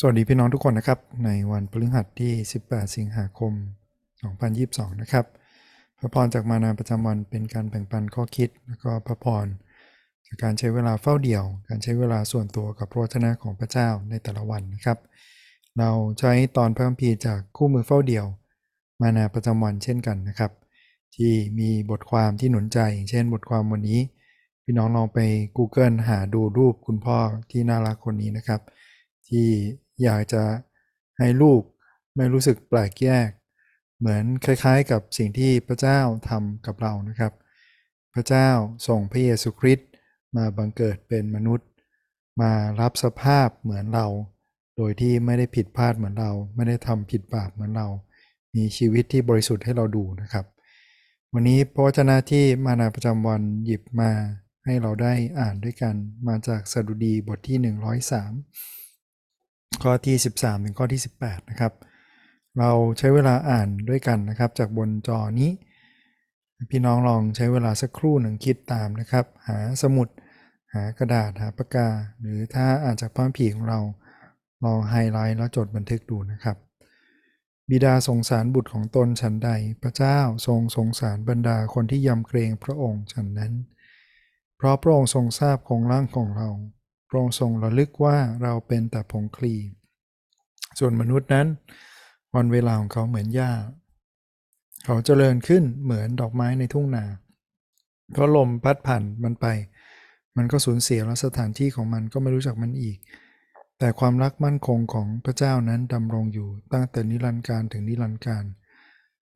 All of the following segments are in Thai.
สวัสดีพี่น้องทุกคนนะครับ ในวันพฤหัสที่ 18 สิงหาคม 2022 นะครับ พระพรจากมานาประจำวันเป็นการแบ่งปันข้อคิด แล้วก็พระพรจากการใช้เวลาเฝ้าเดี่ยว การใช้เวลาส่วนตัวกับพระวจนะของพระเจ้าในแต่ละวันนะครับ เราใช้ตอนพระคัมภีร์จากคู่มือเฝ้าเดี่ยว มานาประจำวันเช่นกันนะครับ ที่มีบทความที่หนุนใจอย่างเช่นบทความวันนี้ พี่น้องลองไป Google หาดูรูปคุณพ่อที่น่ารักคนนี้นะครับ ที่ อยากจะให้ลูกไม่รู้สึกแปลกแยก เหมือนคล้ายๆกับสิ่งที่พระเจ้าทำกับเรานะครับ พระเจ้าส่งพระเยซูคริสต์มาบังเกิดเป็นมนุษย์ มารับสภาพเหมือนเรา โดยที่ไม่ได้ผิดพลาดเหมือนเรา ไม่ได้ทำผิดบาปเหมือนเรา มีชีวิตที่บริสุทธิ์ให้เราดูนะครับ วันนี้พระวจนะที่มานาประจำวันหยิบมาให้เราได้อ่านด้วยกันมาจากสดุดีบทที่ 103 ข้อที่ 13 ถึงข้อที่ 18 นะครับ เราใช้เวลาอ่านด้วยกันนะครับ จากบนจอนี้ พี่น้องลองใช้เวลาสักครู่หนึ่งคิดตามนะครับ หาสมุด หากระดาษ หาปากกา หรือถ้าอ่านจากพระคัมภีร์ของเรา ลองไฮไลท์แล้วจดบันทึกดูนะครับ บิดาสงสารบุตรของตนฉันใด พระเจ้าทรงสงสารบรรดาคนที่ยำเกรงพระองค์ฉันนั้น เพราะพระองค์ทรงทราบโคงร่างของเรา ระองค์ทรงระลึกว่าเราเป็นแต่ผงคลี ส่วนมนุษย์นั้น วันเวลาของเขาเหมือนหญ้า เขาเจริญขึ้นเหมือนดอกไม้ในทุ่งนา เพราะลมพัดผ่านมันไป มันก็สูญเสียและสถานที่ของมันก็ไม่รู้จักมันอีก แต่ความรักมั่นคงของพระเจ้านั้นดำรงอยู่ตั้งแต่นิรันดร์การถึงนิรันดร์การ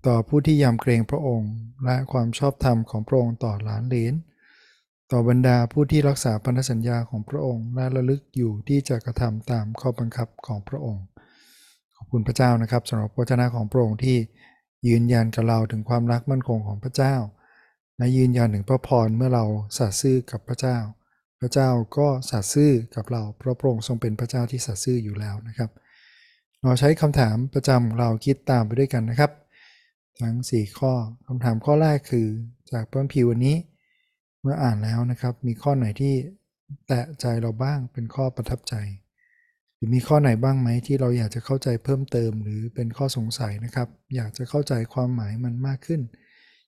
ต่อผู้ที่ยำเกรงพระองค์ และความชอบธรรมของพระองค์ต่อหลานเลน ต่อบรรดาผู้ที่รักษาพันธสัญญาของพระองค์และระลึกอยู่ที่จะกระทำตามข้อบังคับของพระองค์ ขอบคุณพระเจ้านะครับสำหรับพระเจ้าของพระองค์ที่ยืนยันกับเราถึงความรักมั่นคงของพระเจ้า และยืนยันถึงพระพรเมื่อเราสัตย์ซื่อกับพระเจ้า พระเจ้าก็สัตย์ซื่อกับเราเพราะพระองค์ทรงเป็นพระเจ้าที่สัตย์ซื่ออยู่แล้วนะครับเราใช้คำถามประจำเราคิดตามไปด้วยกันนะครับ ทั้ง 4 ข้อคำถามข้อแรกคือจากพระคัมภีร์วันนี้ เมื่ออ่านแล้วนะครับ มีข้อไหนที่แตะใจเราบ้างเป็นข้อประทับใจ หรือมีข้อไหนบ้างไหมที่เราอยากจะเข้าใจเพิ่มเติม หรือเป็นข้อสงสัยนะครับ อยากจะเข้าใจความหมายมันมากขึ้น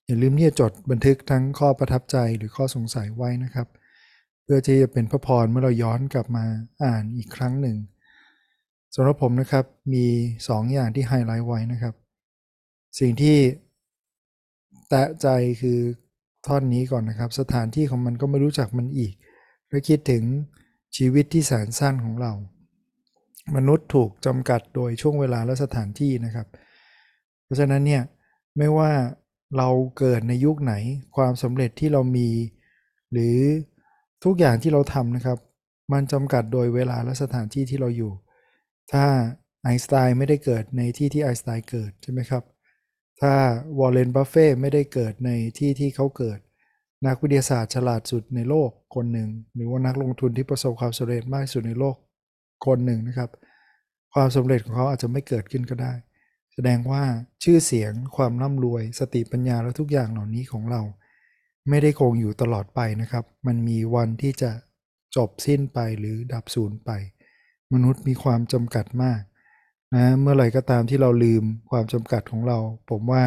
อย่าลืมที่จะจดบันทึกทั้งข้อประทับใจหรือข้อสงสัยไว้นะครับ เพื่อที่จะเป็นพระพรเมื่อเราย้อนกลับมาอ่านอีกครั้งหนึ่งสำหรับผมนะครับมี 2 อย่างที่ไฮไลท์ไว้นะครับ สิ่งที่แตะใจคือ ท่อนนี้ก่อนนะครับ สถานที่ของมันก็ไม่รู้จักมันอีกและคิดถึงชีวิตที่แสนสั้นของเรา มนุษย์ถูกจำกัดโดยช่วงเวลาและสถานที่นะครับ เพราะฉะนั้นเนี่ยไม่ว่าเราเกิดในยุคไหนความสำเร็จที่เรามี หรือทุกอย่างที่เราทำนะครับ มันจำกัดโดยเวลาและสถานที่ที่เราอยู่ ถ้าไอน์สไตน์ไม่ได้เกิดในที่ที่ไอน์สไตน์เกิดใช่ไหมครับ ถ้า Warren Buffett ไม่ได้เกิดในที่ที่เขาเกิด นักวิทยาศาสตร์ฉลาดสุดในโลกคนหนึ่ง หรือว่านักลงทุนที่ประสบความสำเร็จมากสุดในโลกคนหนึ่งนะครับ ความสำเร็จของเขาอาจจะไม่เกิดขึ้นก็ได้ แสดงว่าชื่อเสียงความร่ำรวย สติปัญญาและทุกอย่างเหล่านี้ของเรา ไม่ได้คงอยู่ตลอดไปนะครับ มันมีวันที่จะจบสิ้นไปหรือดับสูญไป มนุษย์มีความจำกัดมาก นะเมื่อไหร่ก็ตามที่เราลืมความจำกัดของเรา ผมว่า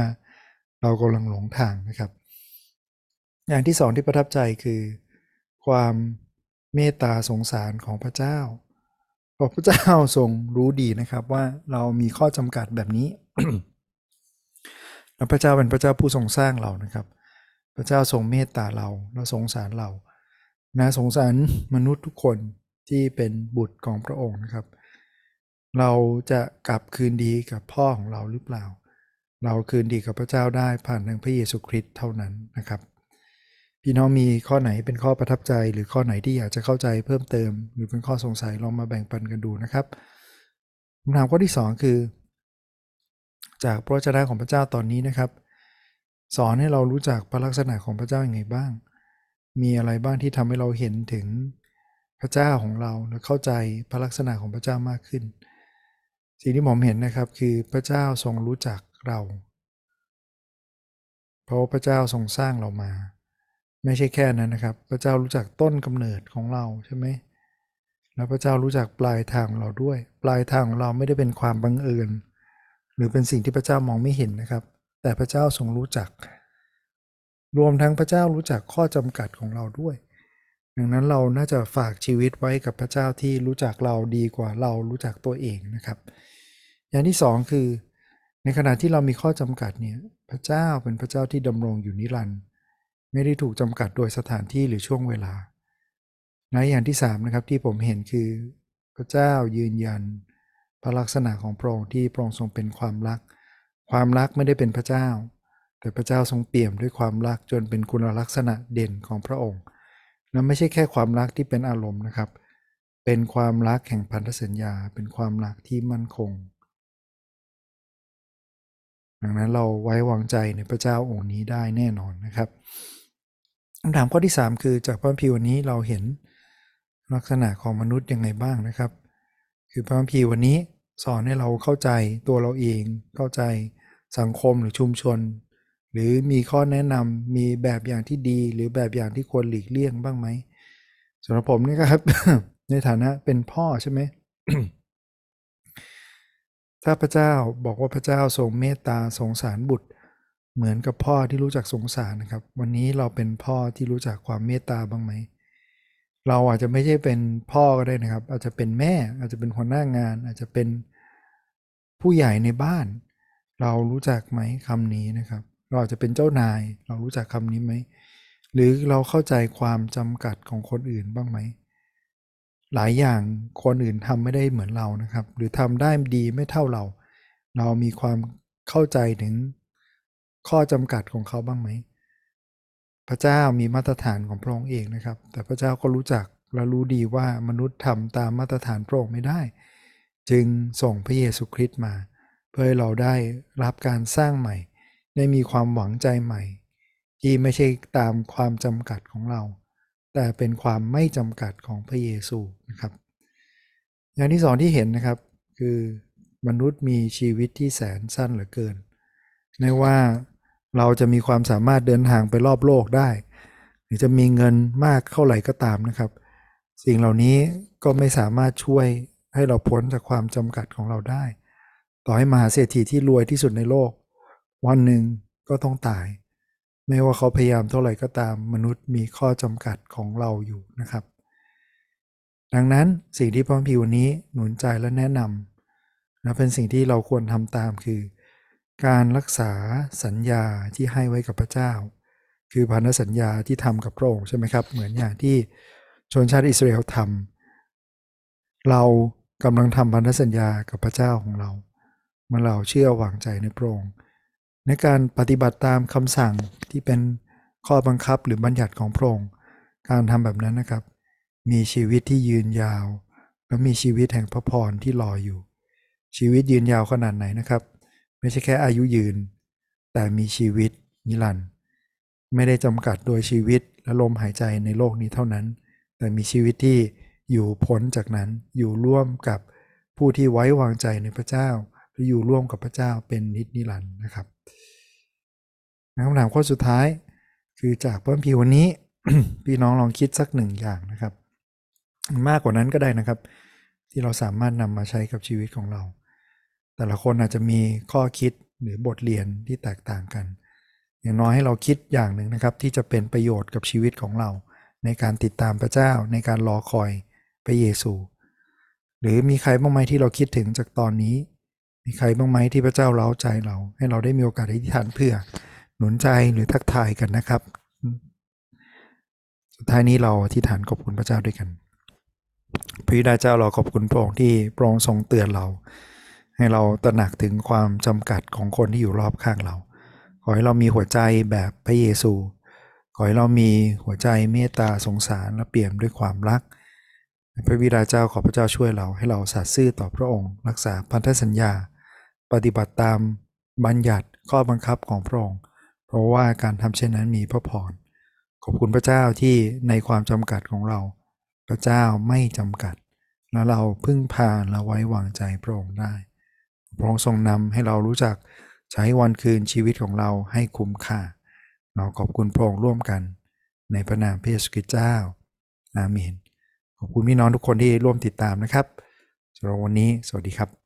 เรากำลังหลงทางนะครับ อย่างที่สองที่ประทับใจคือ ความเมตตาสงสารของพระเจ้าเพราะพระเจ้าทรงรู้ดีนะครับว่าเรามีข้อจำกัดแบบนี้แล้วพระเจ้าเป็นพระเจ้าผู้ทรงสร้างเรานะครับ พระเจ้าทรงเมตตาเราและสงสารเรานะสงสารมนุษย์ทุกคนที่เป็นบุตรของพระองค์นะครับเเราจะกลับคืนดีกับพ่อของเราหรือเปล่า เราคืนดีกับพระเจ้าได้ผ่านทางพระเยซูคริสต์เท่านั้นนะครับ พี่น้องมีข้อไหนเป็นข้อประทับใจ หรือข้อไหนที่อยากจะเข้าใจเพิ่มเติม หรือเป็นข้อสงสัยลองมาแบ่งปันกันดูนะครับคำถามข้อที่ 2 คือ จากพระวจนะของพระเจ้าตอนนี้นะครับ สอนให้เรารู้จักพระลักษณะของพระเจ้าอย่างไงบ้าง มีอะไรบ้างที่ทำให้เราเห็นถึงพระเจ้าของเราและเข้าใจพระลักษณะของพระเจ้ามากขึ้น สิ่งที่ผมเห็นนะครับคือพระเจ้าทรงรู้จักเรา เพราะพระเจ้าทรงสร้างเรามา ไม่ใช่แค่นั้นนะครับ พระเจ้ารู้จักต้นกำเนิดของเราใช่ไหมแล้วพระเจ้ารู้จักปลายทางของเราด้วย ปลายทางของเราไม่ได้เป็นความบังเอิญหรือเป็นสิ่งที่พระเจ้ามองไม่เห็นนะครับ แต่พระเจ้าทรงรู้จัก รวมทั้งพระเจ้ารู้จักข้อจำกัดของเราด้วย ดังนั้นเราน่าจะฝากชีวิตไว้กับพระเจ้าที่รู้จักเราดีกว่าเรารู้จักตัวเองนะครับ อย่างที่สองคือ ในขณะที่เรามีข้อจำกัดเนี่ยพระเจ้าเป็นพระเจ้าที่ดำรงอยู่นิรันดร์ไม่ได้ถูกจำกัดโดยสถานที่หรือช่วงเวลาและอย่างที่3นะครับที่ผมเห็นคือ พระเจ้ายืนยัน พระลักษณะของพระองค์ที่พระองค์ทรงเป็นความรัก ความรักไม่ได้เป็นพระเจ้า แต่พระเจ้าทรงเปี่ยมด้วยความรักจนเป็นคุณลักษณะเด่นของพระองค์และไม่ใช่แค่ความรักที่เป็นอารมณ์นะครับ เป็นความรักแห่งพันธสัญญา เป็นความรักที่มั่นคง ดังนั้นเราไว้วางใจในพระเจ้าองค์นี้ได้แน่นอนนะครับคำถามข้อที่ 3 คือจากพระคัมภีร์วันนี้เราเห็นลักษณะของมนุษย์ยังไงบ้างนะครับ คือพระคัมภีร์วันนี้สอนให้เราเข้าใจตัวเราเอง เข้าใจสังคมหรือชุมชน หรือมีข้อแนะนำมีแบบอย่างที่ดี หรือแบบอย่างที่ควรหลีกเลี่ยงบ้างไหมสำหรับผมนี่ครับ ในฐานะเป็นพ่อใช่ไหม ถ้าพระเจ้าบอกว่าพระเจ้าทรงเมตตาสงสารบุตร เหมือนกับพ่อที่รู้จักสงสารนะครับ วันนี้เราเป็นพ่อที่รู้จักความเมตตาบ้างไหม เราอาจจะไม่ใช่เป็นพ่อก็ได้นะครับ อาจจะเป็นแม่ อาจจะเป็นหัวหน้างาน อาจจะเป็นผู้ใหญ่ในบ้าน เรารู้จักไหมคำนี้นะครับ เราอาจจะเป็นเจ้านาย เรารู้จักคำนี้ไหม หรือเราเข้าใจความจำกัดของคนอื่นบ้างไหม หลายอย่างคนอื่นทำไม่ได้เหมือนเรานะครับ หรือทำได้ดีไม่เท่าเรา เรามีความเข้าใจถึงข้อจำกัดของเขาบ้างไหม พระเจ้ามีมาตรฐานของพระองค์เองนะครับ แต่พระเจ้าก็รู้จักและรู้ดีว่ามนุษย์ทำตามมาตรฐานพระองค์ไม่ได้ จึงส่งพระเยซูคริสต์มา เพื่อให้เราได้รับการสร้างใหม่ ได้มีความหวังใจใหม่ ที่ไม่ใช่ตามความจำกัดของเรา แต่เป็นความไม่จำกัดของพระเยซูนะครับ อย่างที่สองที่เห็นนะครับคือมนุษย์มีชีวิตที่แสนสั้นเหลือเกินไม่ว่าเราจะมีความสามารถเดินทางไปรอบโลกได้ หรือจะมีเงินมากเท่าไหร่ก็ตามนะครับ สิ่งเหล่านี้ก็ไม่สามารถช่วยให้เราพ้นจากความจำกัดของเราได้ ต่อให้มหาเศรษฐีที่รวยที่สุดในโลก วันหนึ่งก็ต้องตาย ไม่ว่าเขาพยายามเท่าไหร่ก็ตามมนุษย์มีข้อจำกัดของเราอยู่นะครับ ดังนั้นสิ่งที่พระพิวันี้หนุนใจและแนะนำและเป็นสิ่งที่เราควรทำตามคือ การรักษาสัญญาที่ให้ไว้กับพระเจ้า คือพันธสัญญาที่ทำกับพระองค์ใช่ไหมครับ เหมือนอย่างที่ชนชาติอิสราเอลทำเรากำลังทำพันธสัญญากับพระเจ้าของเราเมื่อเราเชื่อวางใจในพระองค์ ในการปฏิบัติตามคำสั่งที่เป็นข้อบังคับหรือบัญญัติของพระองค์การทำแบบนั้นนะครับ มีชีวิตที่ยืนยาว และมีชีวิตแห่งพระพรที่รออยู่ ชีวิตยืนยาวขนาดไหนนะครับ ไม่ใช่แค่อายุยืน แต่มีชีวิตนิรันดร์ไม่ได้จำกัดโดยชีวิตและลมหายใจในโลกนี้เท่านั้น แต่มีชีวิตที่อยู่พ้นจากนั้นอยู่ร่วมกับผู้ที่ไว้วางใจในพระเจ้าหรืออยู่ร่วมกับพระเจ้าเป็นนิจนิรันดร์นะครับ คำถามข้อสุดท้าย คือจากเพระพีวันนี้ พี่น้องลองคิดสักหนึ่งอย่างนะครับ มากกว่านั้นก็ได้นะครับ ที่เราสามารถนำมาใช้กับชีวิตของเรา แต่ละคนอาจจะมีข้อคิดหรือบทเรียนที่แตกต่างกัน อย่างน้อยให้เราคิดอย่างหนึ่งนะครับ ที่จะเป็นประโยชน์กับชีวิตของเรา ในการติดตามพระเจ้า ในการรอคอยพระเยซู หรือมีใครบ้างไหมที่เราคิดถึงจากตอนนี้ มีใครบ้างไหมที่พระเจ้าเล้าใจเรา ให้เราได้มีโอกาสอธิษฐานเพื่อ หนุนใจหรือทักทายกันนะครับ สุดท้ายนี้เราอธิษฐานขอบคุณพระเจ้าด้วยกันพระบิดาเจ้าเราขอบคุณพระองค์ที่พระองค์ทรงเตือนเรา ให้เราตระหนักถึงความจำกัดของคนที่อยู่รอบข้างเรา ขอให้เรามีหัวใจแบบพระเยซู ขอให้เรามีหัวใจเมตตาสงสารและเปี่ยมด้วยความรัก พระวิดาเจ้าขอพระเจ้าช่วยเราให้เราสัตย์ซื่อต่อพระองค์ รักษาพันธสัญญา ปฏิบัติตามบัญญัติข้อบังคับของพระองค์ เพราะว่าการทำเช่นนั้นมีพระพรขอบคุณพระเจ้าที่ในความจำกัดของเรา พระเจ้าไม่จำกัด และเราพึ่งพาและไว้วางใจพระองค์ได้พระองค์ทรงนำให้เรารู้จักใช้วันคืนชีวิตของเราให้คุ้มค่า เราขอบคุณพระองค์ร่วมกัน ในพระนามพระเยซูคริสต์เจ้า อาเมน ขอบคุณพี่น้องทุกคนที่ร่วมติดตามนะครับสำหรับวันนี้ สวัสดีครับ